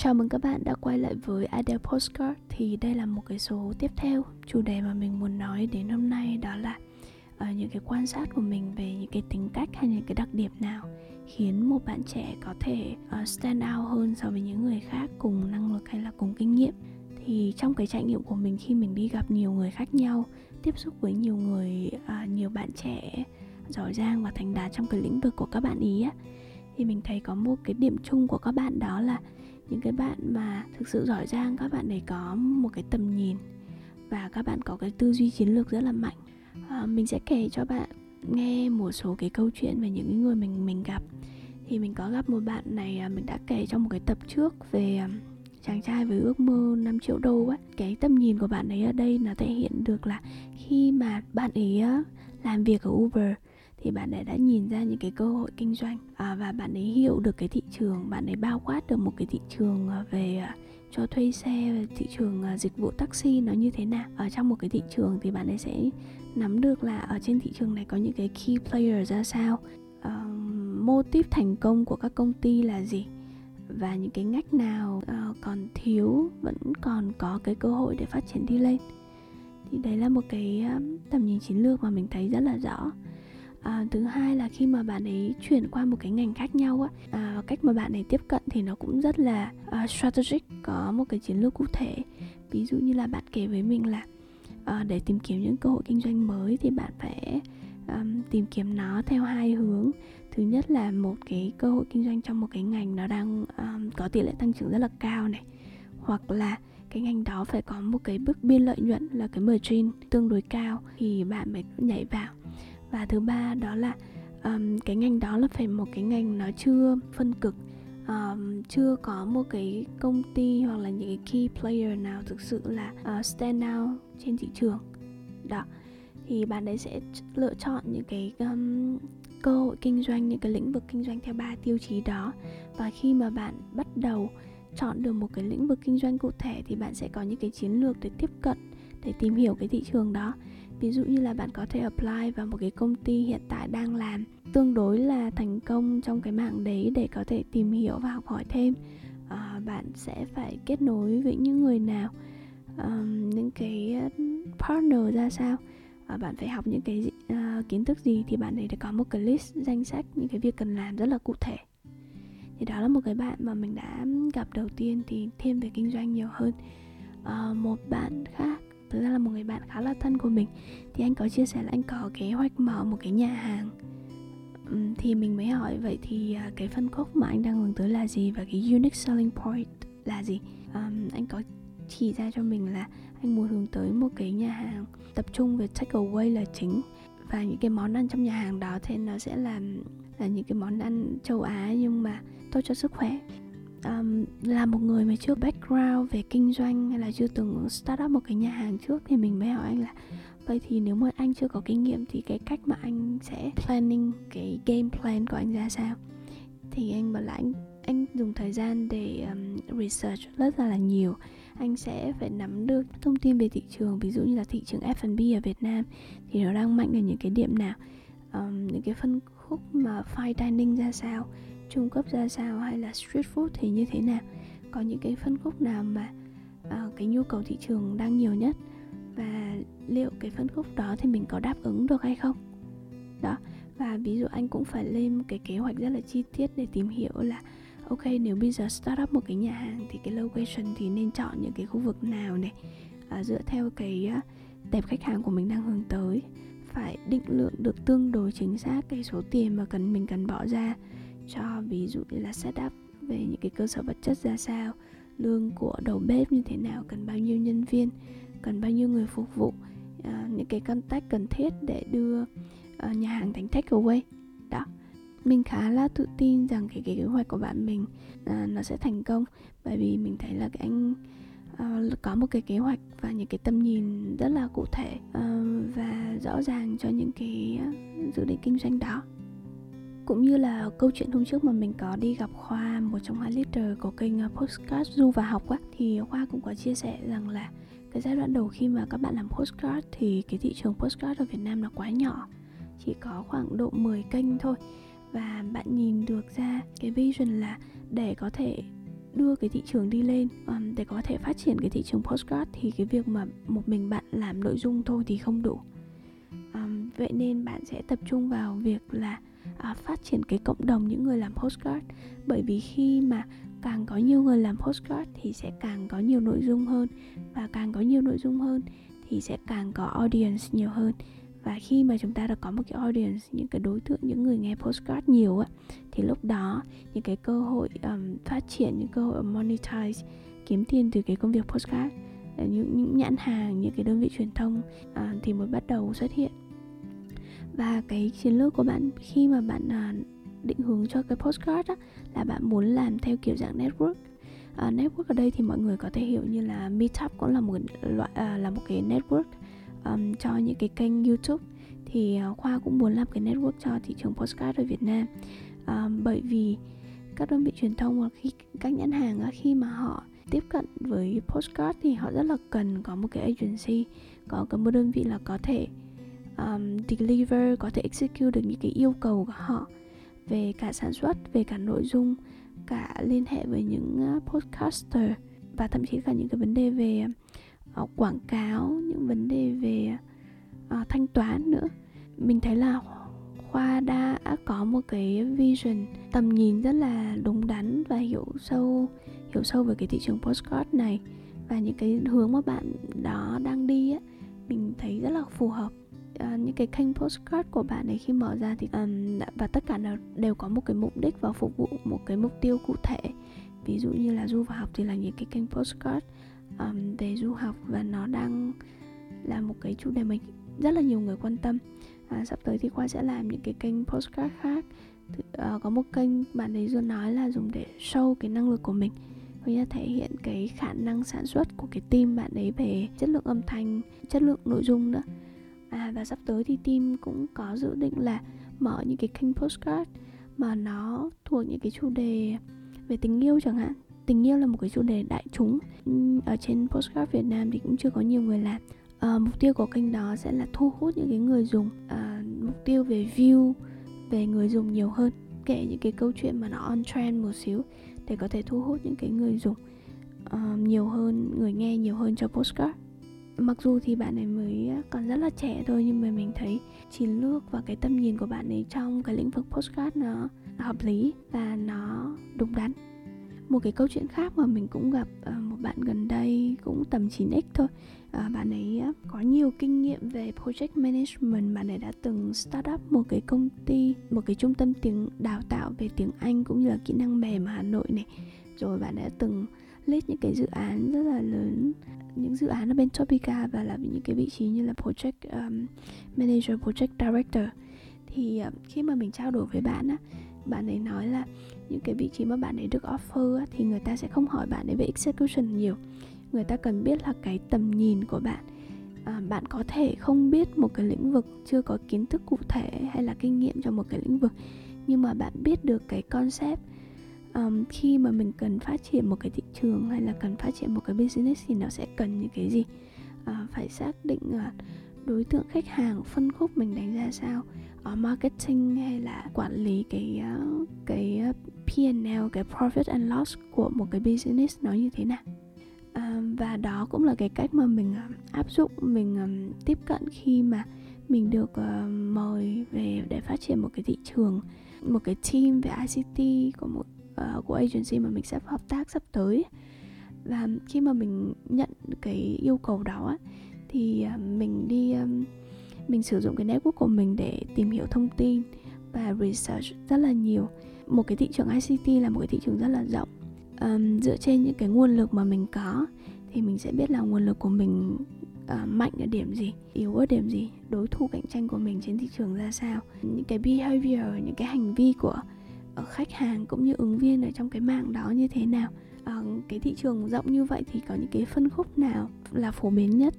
Chào mừng các bạn đã quay lại với Adele Postcard. Thì đây là một cái số tiếp theo. Chủ đề mà mình muốn nói đến hôm nay đó là uh, Những cái quan sát của mình về những cái tính cách hay những cái đặc điểm nào Khiến một bạn trẻ có thể uh, stand out hơn so với những người khác cùng năng lực hay là cùng kinh nghiệm. Thì trong cái trải nghiệm của mình khi mình đi gặp nhiều người khác nhau Tiếp xúc với nhiều người, uh, nhiều bạn trẻ giỏi giang và thành đạt trong cái lĩnh vực của các bạn ý á thì mình thấy có một cái điểm chung của các bạn đó là những cái bạn mà thực sự giỏi giang các bạn ấy có một cái tầm nhìn và các bạn có cái tư duy chiến lược rất là mạnh. À, mình sẽ kể cho bạn nghe một số cái câu chuyện về những người mình mình gặp. Thì mình có gặp một bạn này à, mình đã kể trong một cái tập trước về à, chàng trai với ước mơ 5 triệu đô ấy cái tầm nhìn của bạn ấy ở đây nó thể hiện được là khi mà bạn ấy làm việc ở Uber thì bạn ấy đã nhìn ra những cái cơ hội kinh doanh à, và bạn ấy hiểu được cái thị trường bạn ấy bao quát được một cái thị trường à, về à, cho thuê xe thị trường à, dịch vụ taxi nó như thế nào. Ở trong một cái thị trường thì bạn ấy sẽ nắm được là ở trên thị trường này có những cái key player ra sao uh, mô típ thành công của các công ty là gì và những cái ngách nào uh, còn thiếu vẫn còn có cái cơ hội để phát triển đi lên. Thì đấy là một cái tầm nhìn chiến lược mà mình thấy rất là rõ à, thứ hai là khi mà bạn ấy chuyển qua một cái ngành khác nhau á à, cách mà bạn ấy tiếp cận thì nó cũng rất là uh, strategic có một cái chiến lược cụ thể. Ví dụ như là bạn kể với mình là uh, để tìm kiếm những cơ hội kinh doanh mới thì bạn phải um, tìm kiếm nó theo hai hướng. Thứ nhất là một cái cơ hội kinh doanh trong một cái ngành nó đang um, có tỷ lệ tăng trưởng rất là cao này hoặc là cái ngành đó phải có một cái bước biên lợi nhuận là cái margin tương đối cao thì bạn mới nhảy vào và thứ ba đó là um, cái ngành đó là phải một cái ngành nó chưa phân cực. Um, chưa có một cái công ty hoặc là những cái key player nào thực sự là uh, stand out trên thị trường. Đó. Thì bạn ấy sẽ lựa chọn những cái um, cơ hội kinh doanh những cái lĩnh vực kinh doanh theo ba tiêu chí đó. Và khi mà bạn bắt đầu chọn được một cái lĩnh vực kinh doanh cụ thể thì bạn sẽ có những cái chiến lược để tiếp cận để tìm hiểu cái thị trường đó ví dụ như là bạn có thể apply vào một cái công ty hiện tại đang làm tương đối là thành công trong cái mảng đấy để có thể tìm hiểu và học hỏi thêm. À, bạn sẽ phải kết nối với những người nào um, những cái ờ, partner ra sao? À, bạn phải học những cái uh, kiến thức gì thì bạn ấy đã có một cái list danh sách những cái việc cần làm rất là cụ thể. Thì đó là một cái bạn mà mình đã gặp đầu tiên thì thêm về kinh doanh nhiều hơn. À, một bạn khác thực ra là một người bạn khá là thân của mình. Thì anh có chia sẻ là anh có kế hoạch mở một cái nhà hàng. Um, thì mình mới hỏi vậy thì uh, cái phân khúc mà anh đang hướng tới là gì và cái unique selling point là gì? Um, anh có chỉ ra cho mình là anh muốn hướng tới một cái nhà hàng tập trung về take away là chính. Và những cái món ăn trong nhà hàng đó thì nó sẽ là là những cái món ăn châu Á nhưng mà tốt cho sức khỏe um, là một người mà chưa background về kinh doanh hay là chưa từng start up một cái nhà hàng trước thì mình mới hỏi anh là vậy thì nếu mà anh chưa có kinh nghiệm thì cái cách mà anh sẽ planning cái game plan của anh ra sao? Thì anh bảo là anh anh dùng thời gian để um, research rất là là nhiều. Anh sẽ phải nắm được thông tin về thị trường ví dụ như là thị trường F&B ở Việt Nam thì nó đang mạnh ở những cái điểm nào um, những cái phân khúc mà fine dining ra sao? Trung cấp ra sao hay là street food thì như thế nào? Có những cái phân khúc nào mà uh, cái nhu cầu thị trường đang nhiều nhất? Và liệu cái phân khúc đó thì mình có đáp ứng được hay không? Đó và ví dụ anh cũng phải lên một cái kế hoạch rất là chi tiết để tìm hiểu là ok nếu bây giờ start up một cái nhà hàng thì cái location thì nên chọn những cái khu vực nào này? À, dựa theo cái uh, tệp khách hàng của mình đang hướng tới phải định lượng được tương đối chính xác cái số tiền mà cần mình cần bỏ ra cho ví dụ như là setup về những cái cơ sở vật chất ra sao lương của đầu bếp như thế nào cần bao nhiêu nhân viên cần bao nhiêu người phục vụ à, những cái contact cần thiết để đưa uh, nhà hàng thành takeaway đó mình khá là tự tin rằng cái, cái kế hoạch của bạn mình uh, nó sẽ thành công bởi vì mình thấy là cái anh uh, có một cái kế hoạch và những cái tầm nhìn rất là cụ thể uh, và rõ ràng cho những cái uh, dự định kinh doanh đó cũng như là câu chuyện hôm trước mà mình có đi gặp khoa một trong hai leader của kênh ờ, postcard du và học á thì khoa cũng có chia sẻ rằng là cái giai đoạn đầu khi mà các bạn làm postcard thì cái thị trường postcard ở Việt Nam nó quá nhỏ chỉ có khoảng độ 10 kênh thôi. Và bạn nhìn được ra cái vision là để có thể đưa cái thị trường đi lên um, để có thể phát triển cái thị trường postcard thì cái việc mà một mình bạn làm nội dung thôi thì không đủ. Um, vậy nên bạn sẽ tập trung vào việc là uh, phát triển cái cộng đồng những người làm postcard. Bởi vì khi mà càng có nhiều người làm postcard thì sẽ càng có nhiều nội dung hơn. Và càng có nhiều nội dung hơn thì sẽ càng có audience nhiều hơn. Và khi mà chúng ta đã có một cái audience những cái đối tượng những người nghe postcard nhiều á thì lúc đó những cái cơ hội um, phát triển những cơ hội monetize kiếm tiền từ cái công việc postcard những, những nhãn hàng những cái đơn vị truyền thông uh, thì mới bắt đầu xuất hiện và cái chiến lược của bạn khi mà bạn uh, định hướng cho cái postcard á, là bạn muốn làm theo kiểu dạng network. Uh, network ở đây thì mọi người có thể hiểu như là meetup cũng là một loại uh, là một cái network um, cho những cái kênh youtube. Thì uh, khoa cũng muốn làm cái network cho thị trường postcard ở việt nam. Um, bởi vì các đơn vị truyền thông hoặc khi các nhãn hàng uh, khi mà họ tiếp cận với postcard thì họ rất là cần có một cái agency có cái một đơn vị là có thể um, deliver có thể execute được những cái yêu cầu của họ về cả sản xuất về cả nội dung cả liên hệ với những uh, podcaster và thậm chí cả những cái vấn đề về uh, quảng cáo những vấn đề về uh, thanh toán nữa. Mình thấy là khoa đã có một cái vision tầm nhìn rất là đúng đắn và hiểu sâu hiểu sâu về cái thị trường postcard này và những cái hướng mà bạn đó đang đi á mình thấy rất là phù hợp uh, những cái kênh postcard của bạn ấy khi mở ra thì um, và tất cả đều, đều có một cái mục đích và phục vụ một cái mục tiêu cụ thể. Ví dụ như là du và học thì là những cái kênh postcard um, về du học và nó đang là một cái chủ đề mình rất là nhiều người quan tâm. À, sắp tới thì khoa sẽ làm những cái kênh postcard khác. Uh, có một kênh bạn ấy luôn nói là dùng để show cái năng lực của mình có nghĩa thể hiện cái khả năng sản xuất của cái team bạn ấy về chất lượng âm thanh chất lượng nội dung nữa và sắp tới thì team cũng có dự định là mở những cái kênh postcard mà nó thuộc những cái chủ đề về tình yêu chẳng hạn. Tình yêu là một cái chủ đề đại chúng. Ở trên postcard Việt Nam thì cũng chưa có nhiều người làm. À, mục tiêu của kênh đó sẽ là thu hút những cái người dùng à, mục tiêu về view về người dùng nhiều hơn kể những cái câu chuyện mà nó on trend một xíu để có thể thu hút những cái người dùng uh, nhiều hơn người nghe nhiều hơn cho postcard mặc dù thì bạn ấy mới còn rất là trẻ thôi nhưng mà mình thấy chiến lược và cái tầm nhìn của bạn ấy trong cái lĩnh vực postcard nó hợp lý và nó đúng đắn. Một cái câu chuyện khác mà mình cũng gặp một bạn gần đây cũng tầm 9x thôi. Ờ, bạn ấy có nhiều kinh nghiệm về project management. Bạn ấy đã từng start up một cái công ty, một cái trung tâm tiếng đào tạo về tiếng anh cũng như là kỹ năng mềm ở hà nội này. Rồi bạn đã từng list những cái dự án rất là lớn những dự án ở bên Topica và là những cái vị trí như là project um, manager, project director. Thì uh, khi mà mình trao đổi với bạn á bạn ấy nói là những cái vị trí mà bạn ấy được offer á, thì người ta sẽ không hỏi bạn ấy về execution nhiều. Người ta cần biết là cái tầm nhìn của bạn. À, bạn có thể không biết một cái lĩnh vực chưa có kiến thức cụ thể hay là kinh nghiệm cho một cái lĩnh vực nhưng mà bạn biết được cái concept um, khi mà mình cần phát triển một cái thị trường hay là cần phát triển một cái business thì nó sẽ cần những cái gì? Uh, phải xác định uh, đối tượng khách hàng phân khúc mình đánh ra sao? Ở marketing hay là quản lý cái uh, cái P&L cái profit and loss của một cái business nó như thế nào? Uh, và đó cũng là cái cách mà mình uh, áp dụng mình um, tiếp cận khi mà mình được uh, mời về để phát triển một cái thị trường một cái team về ICT của một uh, của agency mà mình sẽ hợp tác sắp tới. Và khi mà mình nhận cái yêu cầu đó thì ờ, mình đi um, mình sử dụng cái network của mình để tìm hiểu thông tin và research rất là nhiều. Một cái thị trường ICT là một cái thị trường rất là rộng. Um, dựa trên những cái nguồn lực mà mình có thì mình sẽ biết là nguồn lực của mình uh, mạnh ở điểm gì yếu ở điểm gì đối thủ cạnh tranh của mình trên thị trường ra sao những cái behavior những cái hành vi của Ờ, khách hàng cũng như ứng viên ở trong cái mạng đó như thế nào? À, cái thị trường rộng như vậy thì có những cái phân khúc nào là phổ biến nhất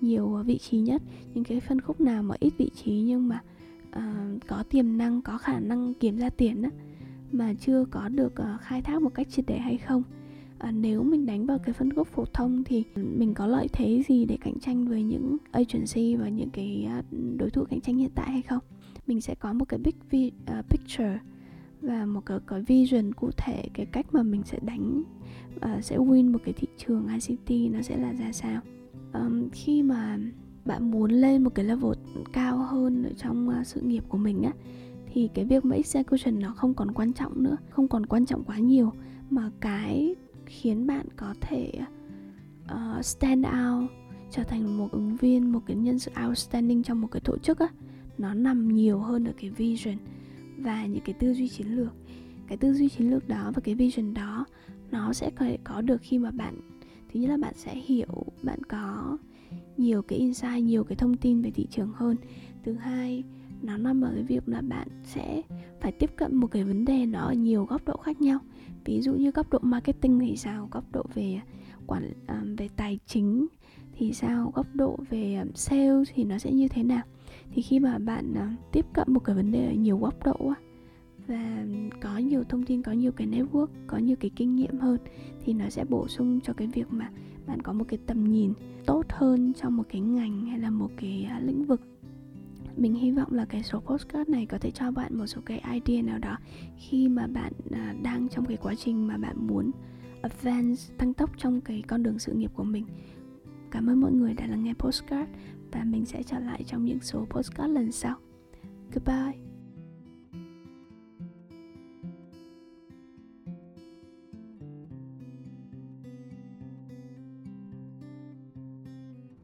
nhiều vị trí nhất? Những cái phân khúc nào mà ít vị trí nhưng mà uh, có tiềm năng có khả năng kiếm ra tiền á mà chưa có được uh, khai thác một cách triệt để hay không? À, nếu mình đánh vào cái phân khúc phổ thông thì mình có lợi thế gì để cạnh tranh với những agency và những cái đối thủ cạnh tranh hiện tại hay không? Mình sẽ có một cái big uh, picture và một cái, cái vision cụ thể cái cách mà mình sẽ đánh uh, sẽ win một cái thị trường ICT nó sẽ là ra sao. Um, khi mà bạn muốn lên một cái level cao hơn ở trong uh, sự nghiệp của mình á thì cái việc mà execution nó không còn quan trọng nữa không còn quan trọng quá nhiều mà cái khiến bạn có thể uh, stand out trở thành một ứng viên một cái nhân sự outstanding trong một cái tổ chức á nó nằm nhiều hơn ở cái vision và những cái tư duy chiến lược. Cái tư duy chiến lược đó và cái vision đó nó sẽ có, được khi mà bạn thứ nhất là bạn sẽ hiểu bạn có nhiều cái insight nhiều cái thông tin về thị trường hơn. Thứ hai nó nằm ở cái việc là bạn sẽ phải tiếp cận một cái vấn đề nó ở nhiều góc độ khác nhau. Ví dụ như góc độ marketing thì sao góc độ về quản à, về tài chính thì sao? Góc độ về sale thì nó sẽ như thế nào? Thì khi mà bạn ờ, tiếp cận một cái vấn đề ở nhiều góc độ và có nhiều thông tin, có nhiều cái network, có nhiều cái kinh nghiệm hơn, thì nó sẽ bổ sung cho cái việc mà bạn có một cái tầm nhìn tốt hơn trong một cái ngành hay là một cái à, lĩnh vực. Mình hy vọng là cái số postcard này có thể cho bạn một số cái idea nào đó khi mà bạn à, đang trong cái quá trình mà bạn muốn advance, tăng tốc trong cái con đường sự nghiệp của mình cảm ơn mọi người đã lắng nghe postcard và mình sẽ trở lại trong những số postcard lần sau. Goodbye.